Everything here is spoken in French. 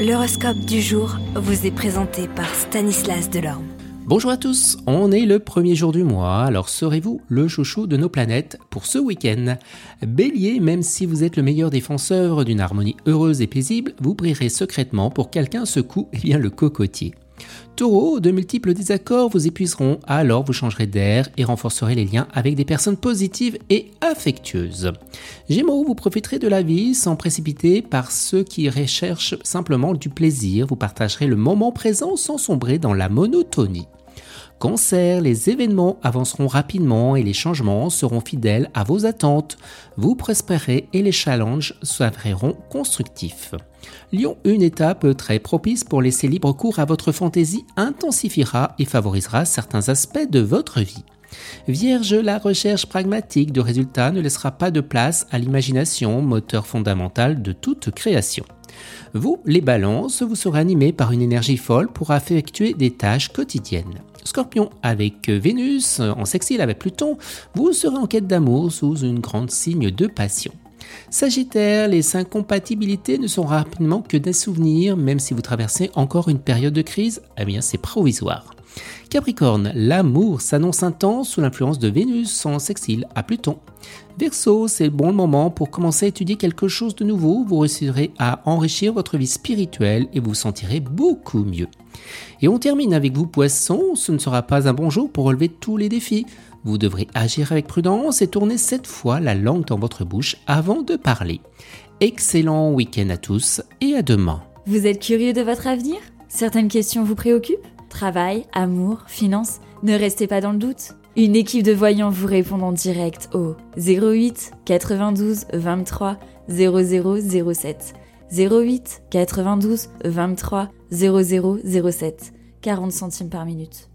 L'horoscope du jour vous est présenté par Stanislas Delorme. Bonjour à tous, on est le premier jour du mois, alors serez-vous le chouchou de nos planètes pour ce week-end? Bélier, même si vous êtes le meilleur défenseur d'une harmonie heureuse et paisible, vous prierez secrètement pour quelqu'un secoue eh bien, le cocotier. Taureau, de multiples désaccords vous épuiseront, alors vous changerez d'air et renforcerez les liens avec des personnes positives et affectueuses. Gémeaux, vous profiterez de la vie sans précipiter par ceux qui recherchent simplement du plaisir, vous partagerez le moment présent sans sombrer dans la monotonie. Cancer, les événements avanceront rapidement et les changements seront fidèles à vos attentes. Vous prospérez et les challenges s'avéreront constructifs. Lion, une étape très propice pour laisser libre cours à votre fantaisie intensifiera et favorisera certains aspects de votre vie. Vierge, la recherche pragmatique de résultats ne laissera pas de place à l'imagination, moteur fondamental de toute création. Vous, les balances, vous serez animés par une énergie folle pour effectuer des tâches quotidiennes. Scorpion, avec Vénus en sextile avec Pluton, vous serez en quête d'amour sous une grande signe de passion. Sagittaire, les incompatibilités ne sont rapidement que des souvenirs, même si vous traversez encore une période de crise, eh bien c'est provisoire. Capricorne, l'amour s'annonce intense sous l'influence de Vénus en sextile à Pluton. Verseau, c'est le bon moment pour commencer à étudier quelque chose de nouveau, vous réussirez à enrichir votre vie spirituelle et vous vous sentirez beaucoup mieux. Et on termine avec vous poissons, ce ne sera pas un bon jour pour relever tous les défis. Vous devrez agir avec prudence et tourner cette fois la langue dans votre bouche avant de parler. Excellent week-end à tous et à demain. Vous êtes curieux de votre avenir? Certaines questions vous préoccupent? Travail, amour, finances? Ne restez pas dans le doute. Une équipe de voyants vous répond en direct au 08 92 23 0007. 08 92 23 0007. 40 centimes par minute.